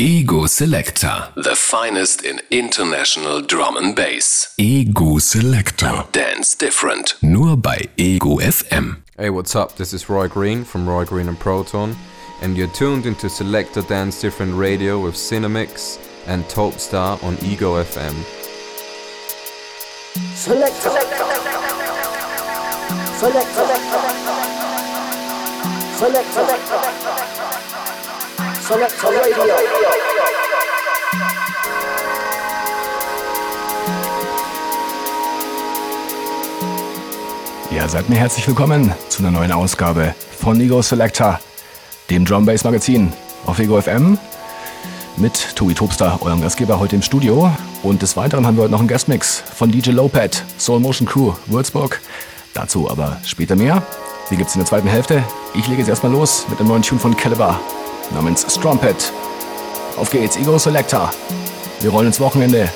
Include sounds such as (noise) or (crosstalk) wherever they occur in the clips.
Ego Selector. The finest in international drum and bass. Ego Selector. Dance different. Nur bei Ego FM. Hey, what's up? This is Roy Green from Roy Green and Proton, and you're tuned into Selector Dance Different Radio with Cinemix and Topstar on Ego FM. Selector. Selector. Selector. Selector Radio. Ja, seid mir herzlich willkommen zu einer neuen Ausgabe von Ego Selector, dem Drum Bass Magazin auf Ego FM mit Tobi Tobster, eurem Gastgeber heute im Studio. Und des Weiteren haben wir heute noch einen Guestmix von DJ Lopet, Soul Motion Crew, Würzburg. Dazu aber später mehr. Die gibt's in der zweiten Hälfte. Ich lege jetzt erstmal los mit dem neuen Tune von Caliber namens Strumpet. Auf geht's, Ego Selector. Wir rollen ins Wochenende.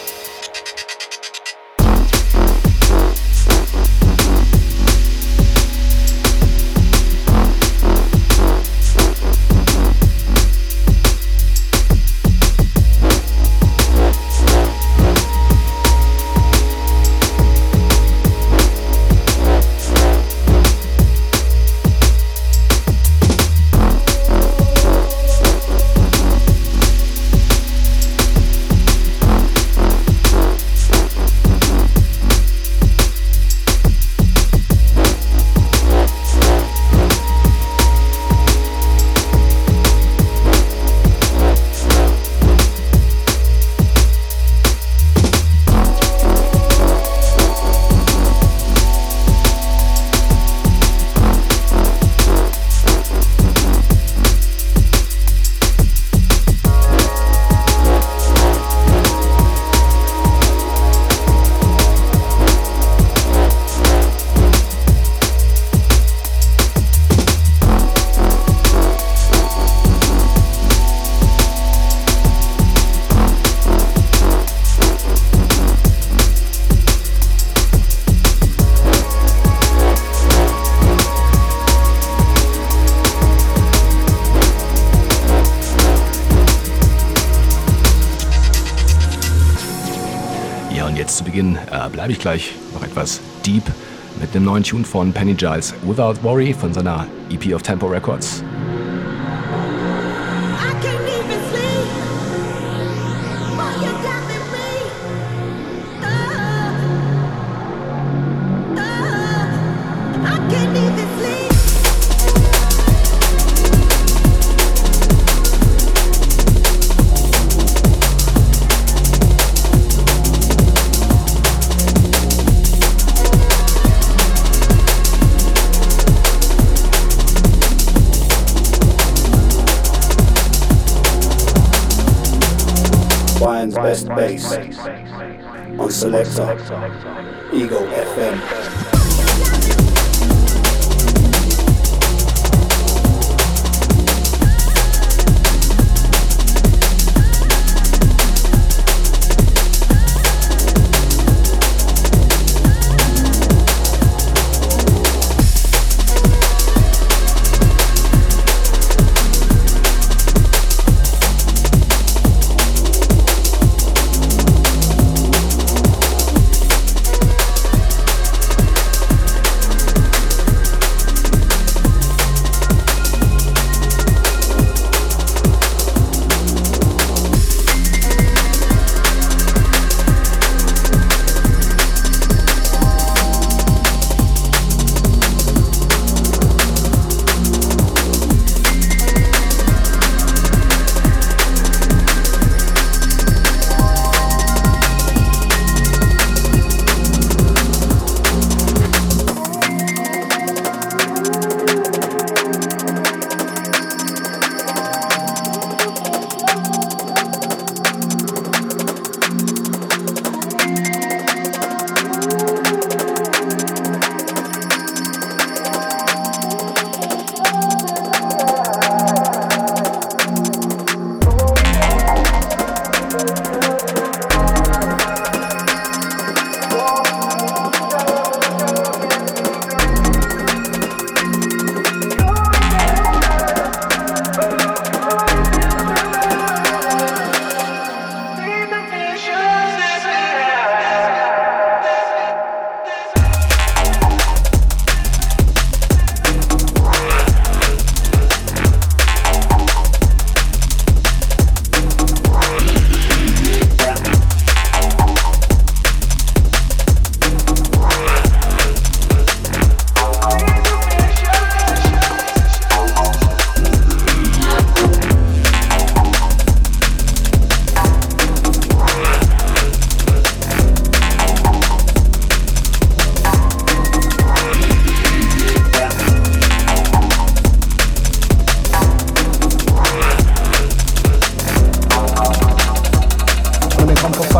Bleibe ich gleich noch etwas deep mit dem neuen Tune von Penny Giles, Without Worry, von seiner EP of Tempo Records. On Selector.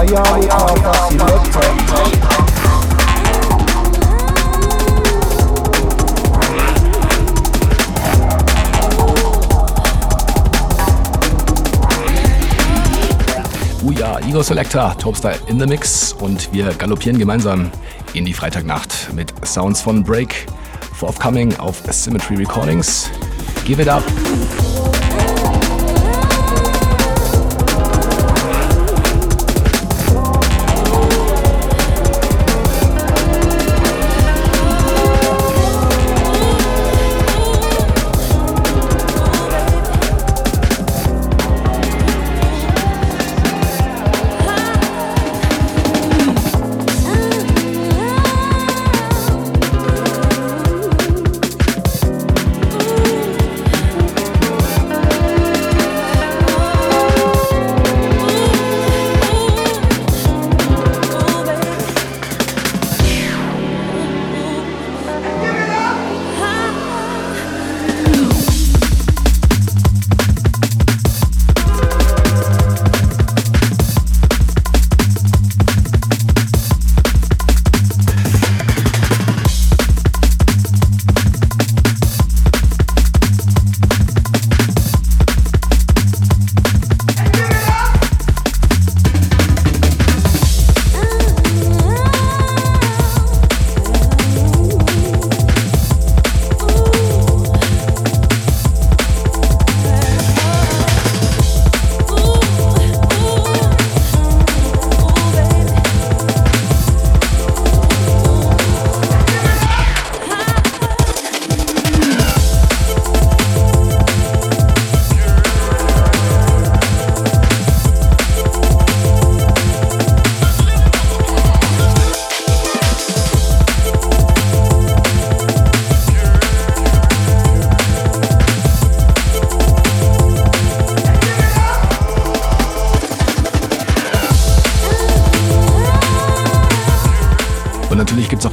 Selector. Oh Ego Selector, Topstyle in the Mix und wir galoppieren gemeinsam in die Freitagnacht mit Sounds von Break, forthcoming auf Symmetry Recordings. Give it up!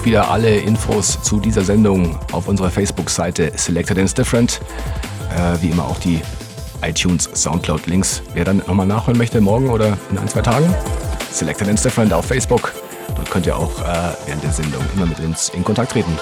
Wieder alle Infos zu dieser Sendung auf unserer Facebook-Seite Selected and Different. Äh, wie immer auch die iTunes Soundcloud-Links. Wer dann nochmal nachhören möchte, morgen oder in ein, zwei Tagen, Selected and Different auf Facebook. Dort könnt ihr auch äh, während der Sendung immer mit uns in Kontakt treten.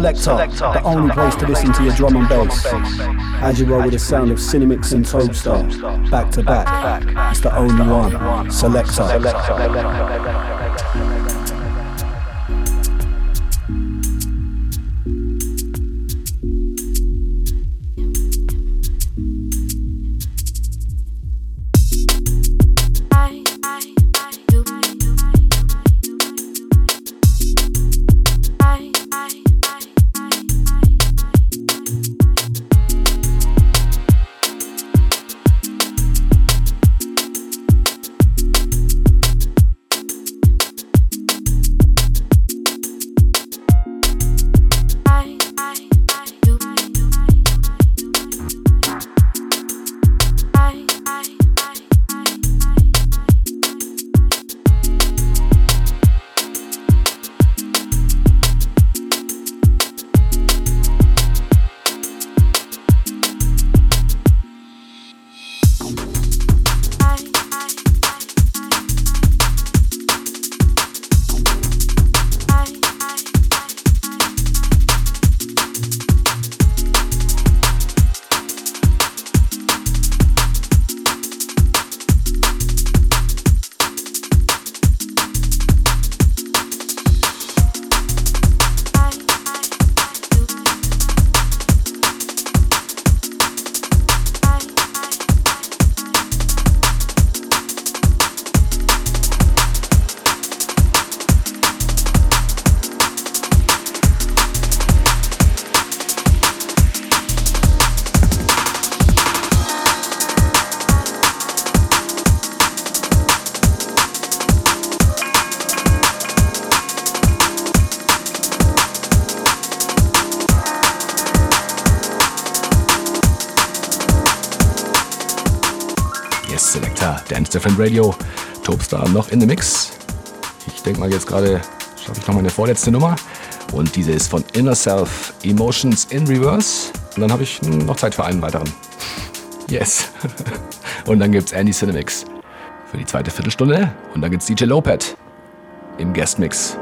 Selector, the only place to listen to your drum and bass. As you roll with the sound of Cinemix and Toadstar, back to back. It's the only one. Selector. Different Radio. Topstar noch in the Mix. Ich denke mal, jetzt gerade schaffe ich noch meine vorletzte Nummer. Und diese ist von Inner Self, Emotions in Reverse. Und dann habe ich noch Zeit für einen weiteren. Yes. (laughs) Und dann gibt's Andy Cinemix für die zweite Viertelstunde. Und dann gibt's DJ Lopet im Guestmix.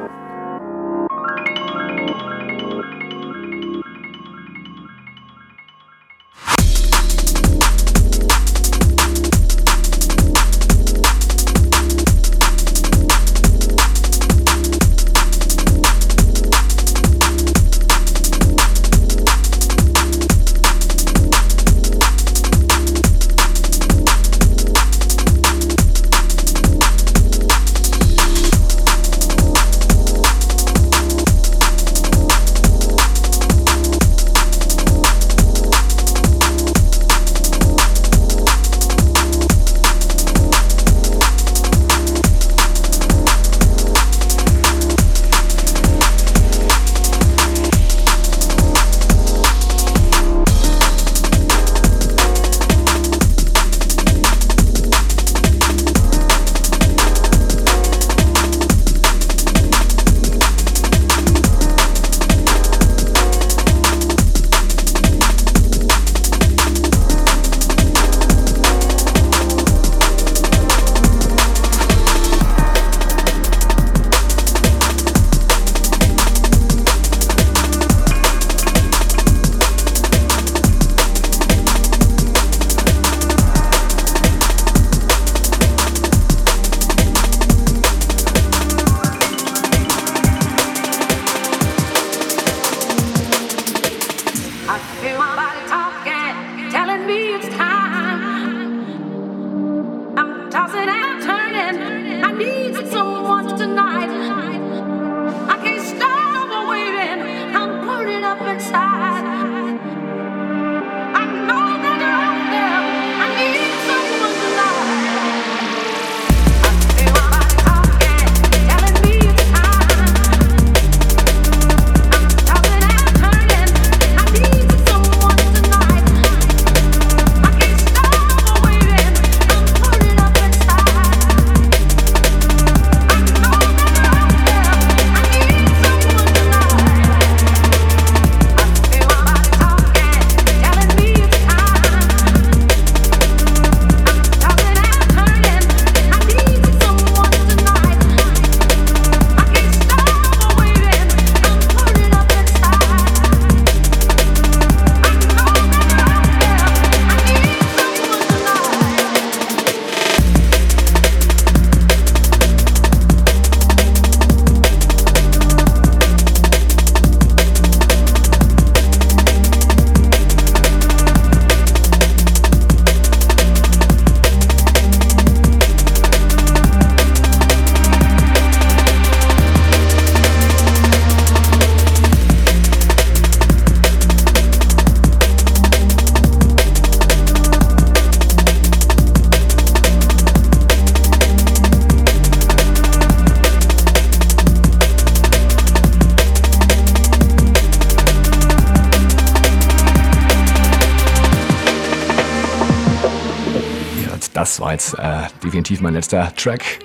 Jetzt äh, definitiv mein letzter Track.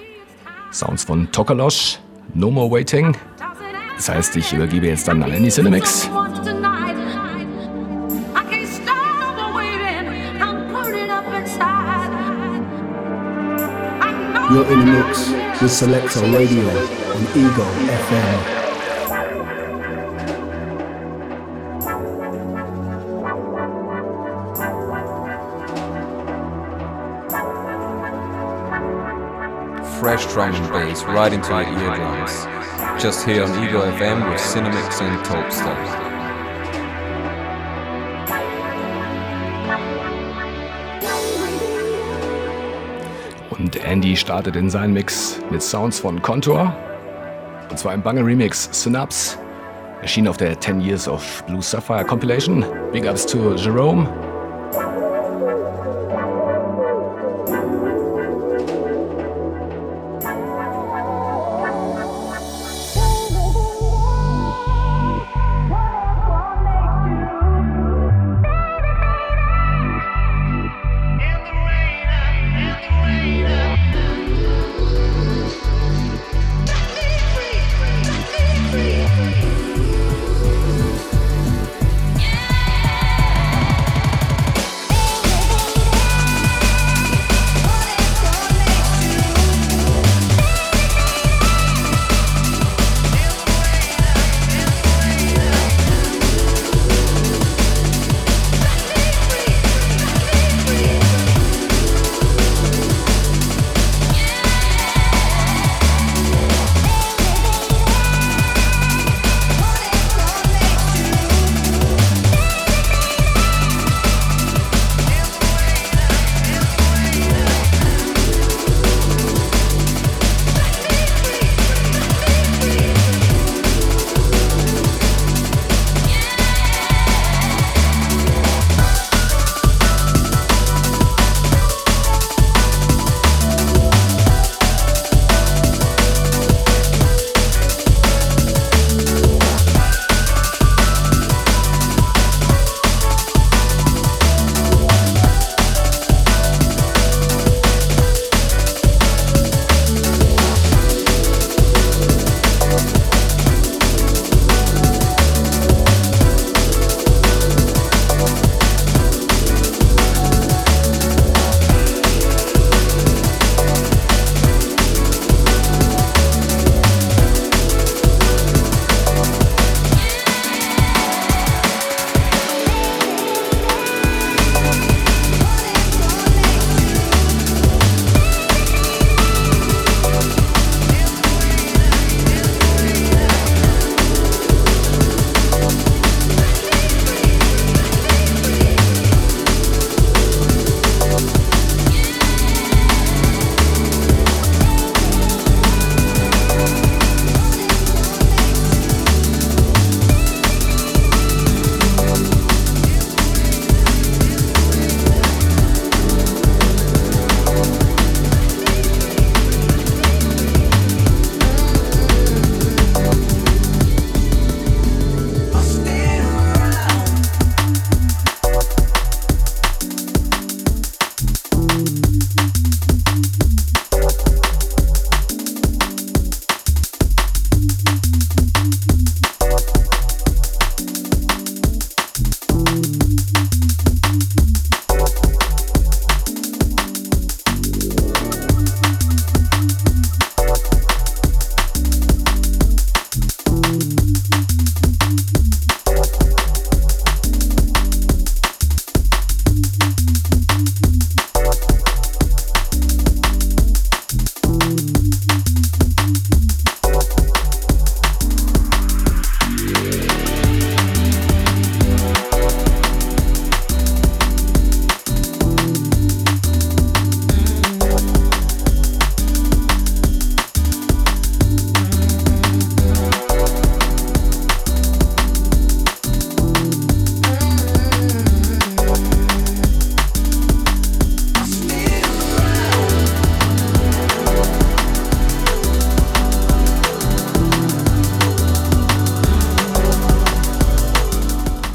Sounds von Tokalosh, No More Waiting. Das heißt, ich übergebe jetzt dann an Andy Cinemix. You're in a mix with Selector Radio on Ego FM. Fresh drum and bass right into your eardrums. Just here on Ego FM with Cinemix and Topstar. Und Andy startet in seinen Mix mit Sounds von Contour. Und zwar im Banger Remix Synapse. Erschien auf der 10 Years of Blue Sapphire Compilation. Big ups to Jerome.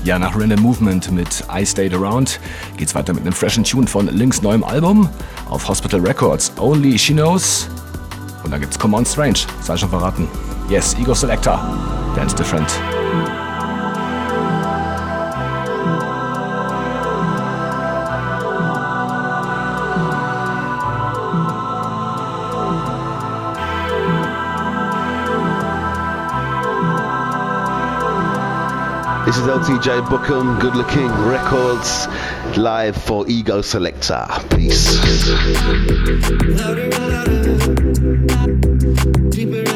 Ja, nach Random Movement mit I Stayed Around geht's weiter mit einem freshen Tune von Links neuem Album auf Hospital Records, Only She Knows. Und dann gibt's Come On Strange, sei schon verraten. Yes, Ego Selector, Dance Different. This is LTJ Bookham, Good Looking Records, live for Ego Selector. Peace. Louder, louder, deeper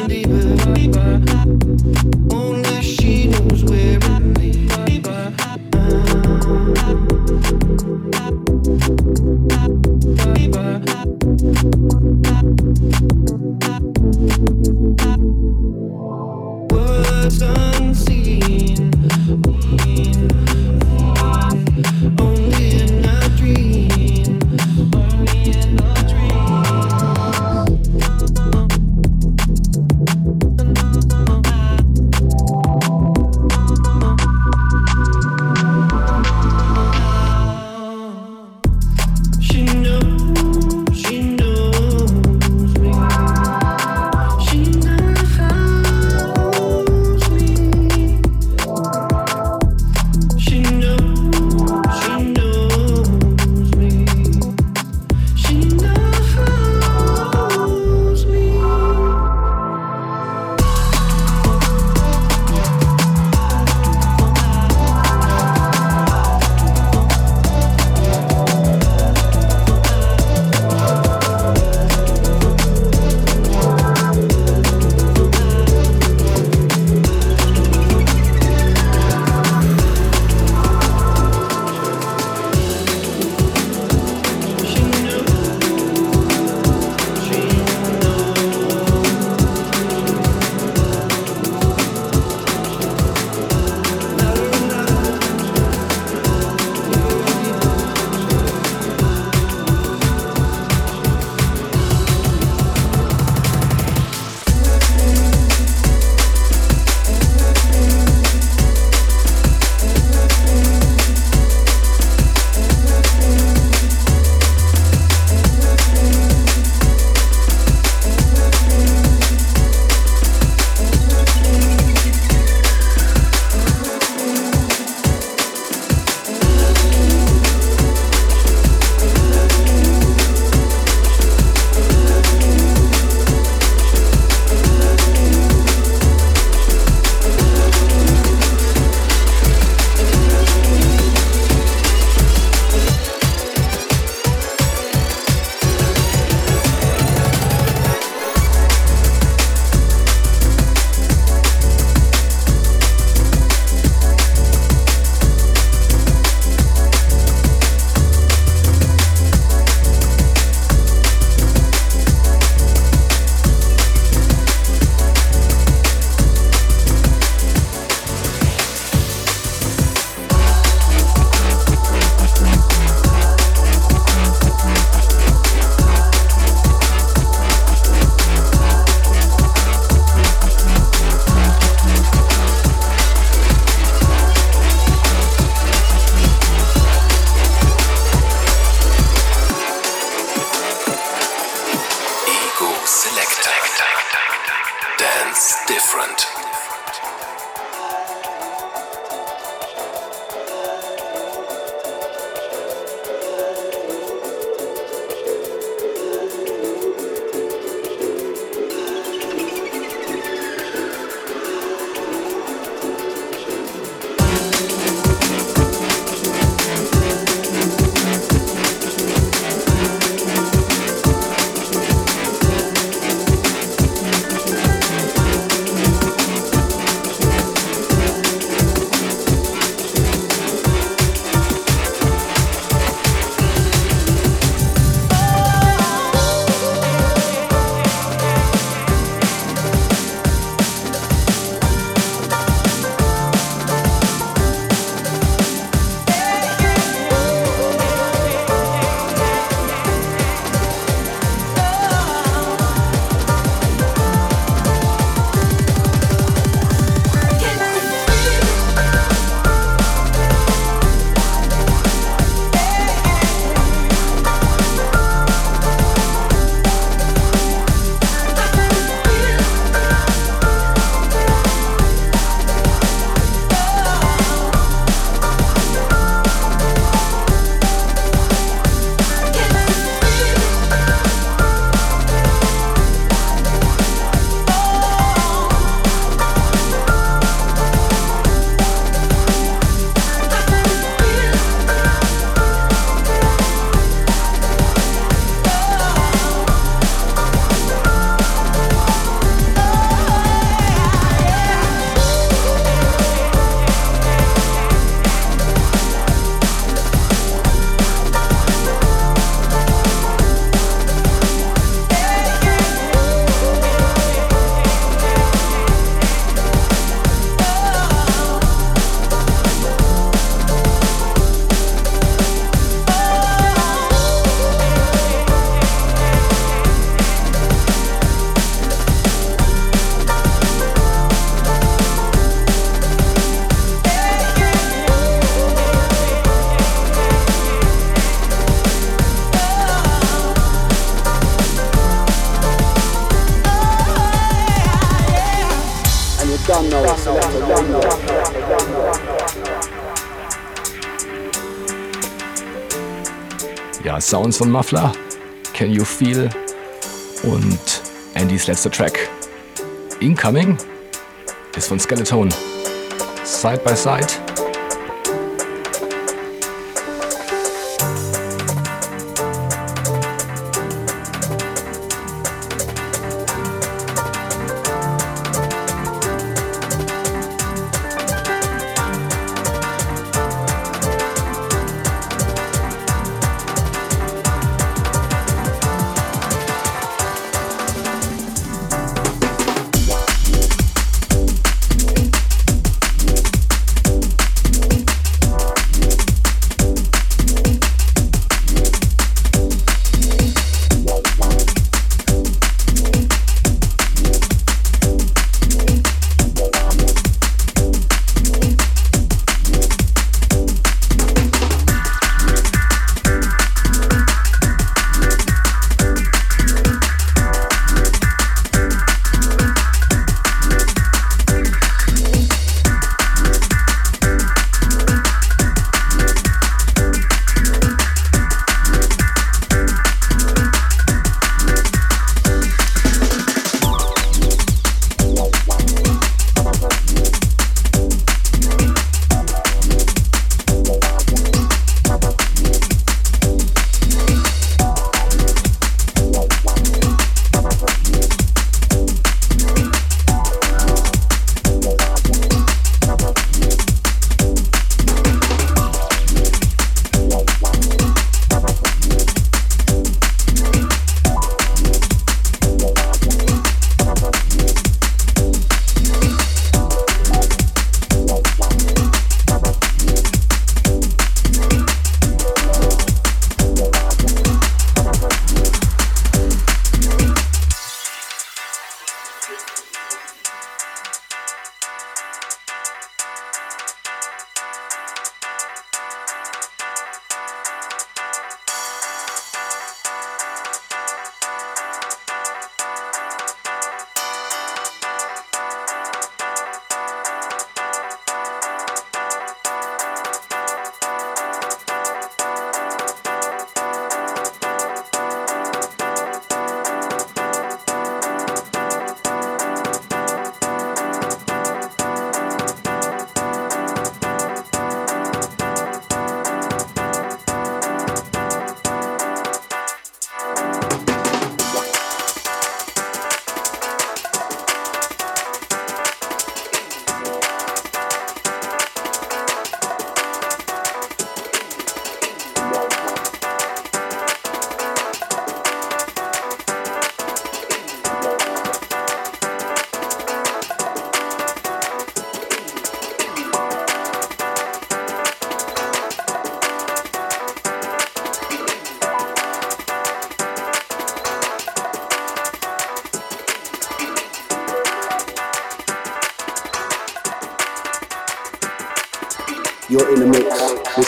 Sounds von Muffler, Can You Feel und Andys letzter Track. Incoming ist von Skeleton. Side by Side.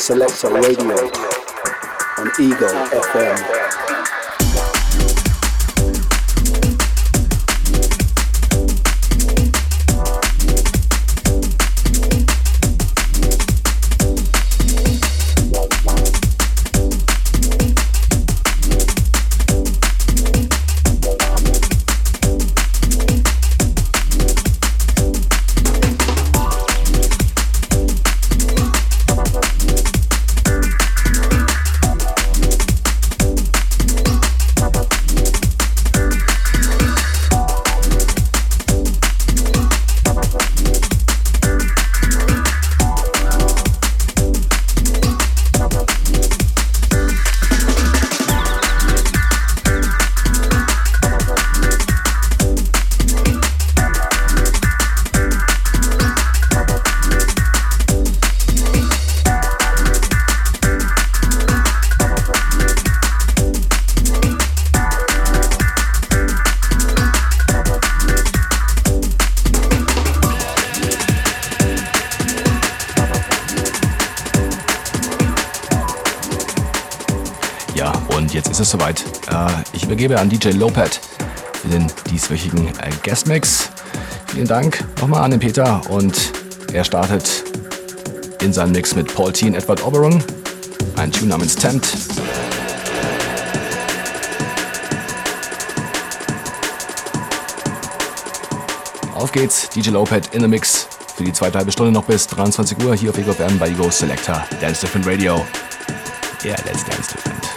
Selector Radio on Ego FM. Übergebe an DJ Lopet für den dieswöchigen äh, Guestmix. Vielen Dank nochmal an den Peter und er startet in seinem Mix mit Paul T. und Edward Oberon, ein Tune namens Tempt. Auf geht's, DJ Lopet in the Mix für die zweite halbe Stunde noch bis 23 Uhr hier auf Ego FM bei Ego Selector, Dance Different Radio. Yeah, let's dance different.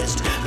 fascist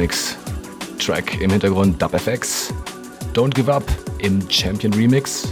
Guestmix. Track im Hintergrund DubFX. Don't Give Up im Champion Remix.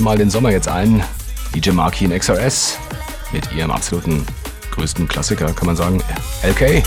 Schon mal den Sommer jetzt ein. DJ Marky in XRS mit ihrem absoluten größten Klassiker, kann man sagen, LK.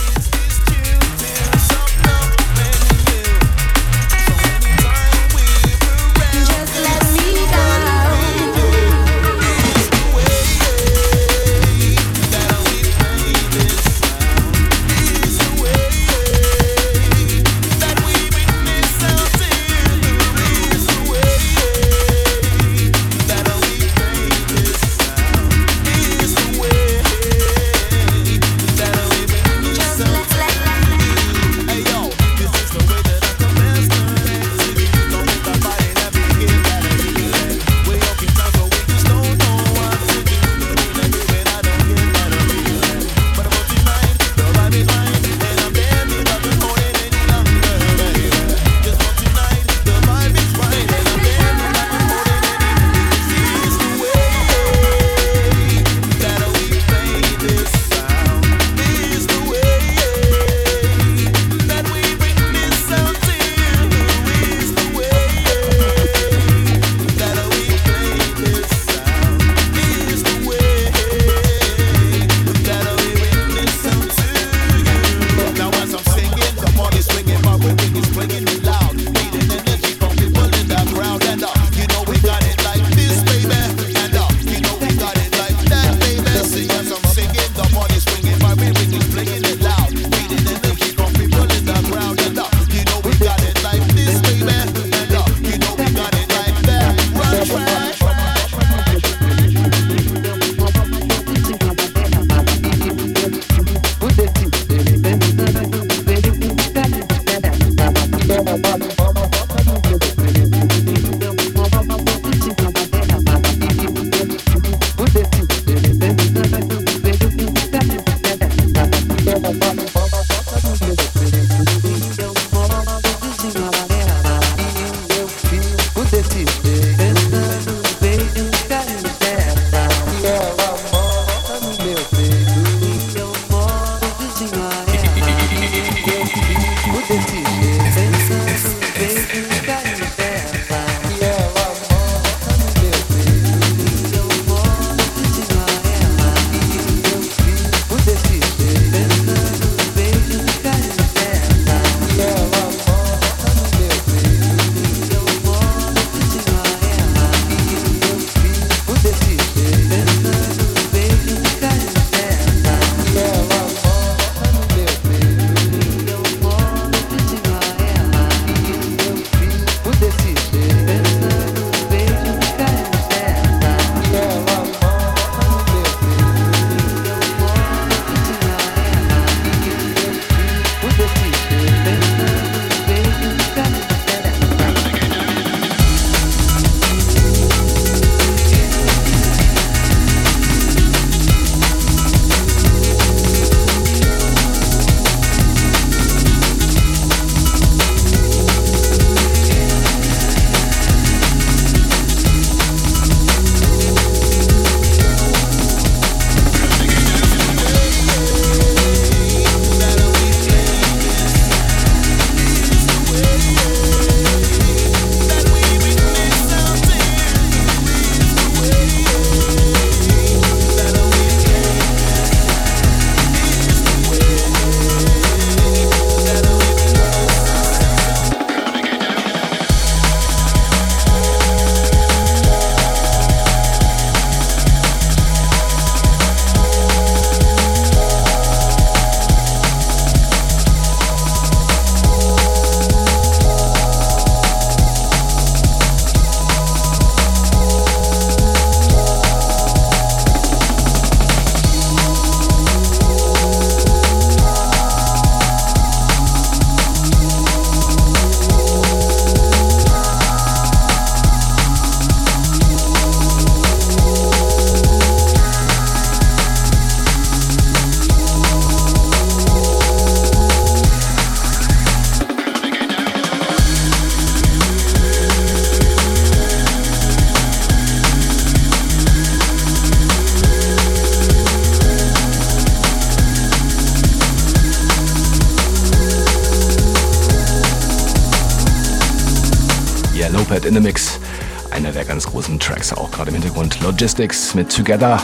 Logistics mit Together.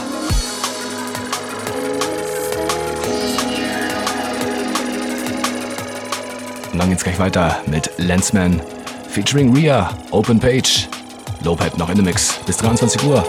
Und dann geht's gleich weiter mit Lensman featuring Ria, Open Page. Lopet noch in the Mix bis 23 Uhr.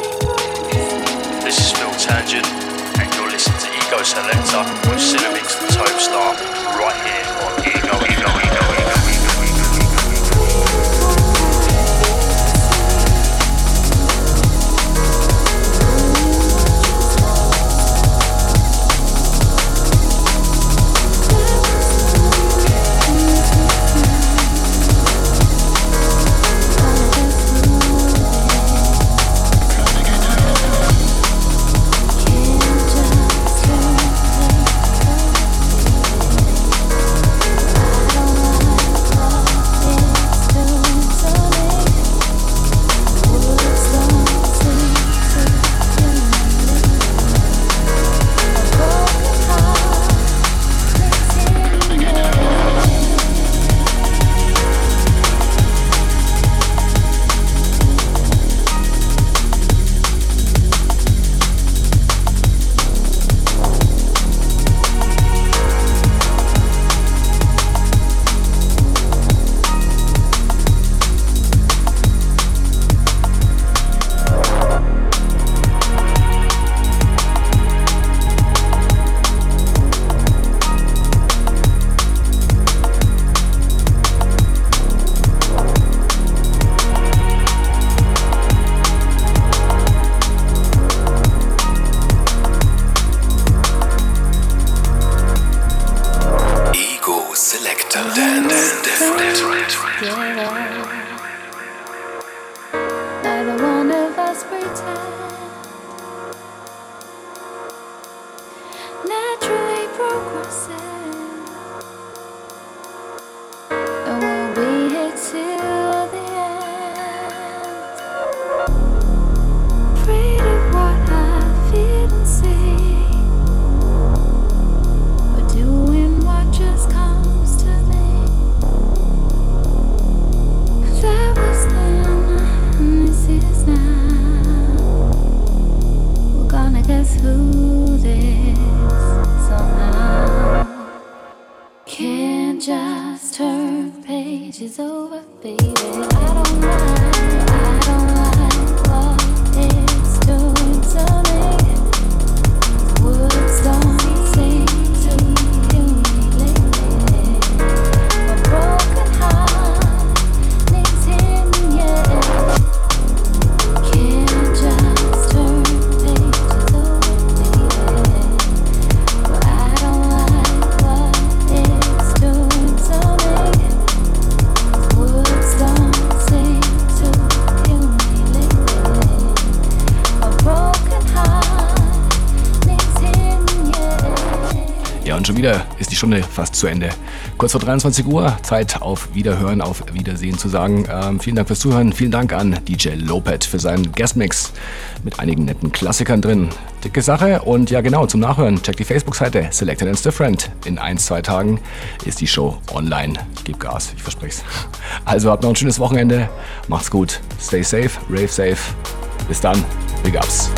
Stunde fast zu Ende. Kurz vor 23 Uhr, Zeit auf Wiederhören, auf Wiedersehen zu sagen. Ähm, vielen Dank fürs Zuhören. Vielen Dank an DJ Lopet für seinen Guestmix mit einigen netten Klassikern drin. Dicke Sache. Und ja, genau, zum Nachhören, check die Facebook-Seite Selected and Different. In ein, zwei Tagen ist die Show online. Gebe Gas, ich verspreche es. Also habt noch ein schönes Wochenende. Macht's gut. Stay safe, rave safe. Bis dann. Big ups.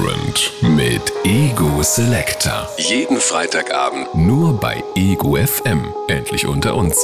Different mit Ego Selector. Jeden Freitagabend nur bei Ego FM. Endlich unter uns.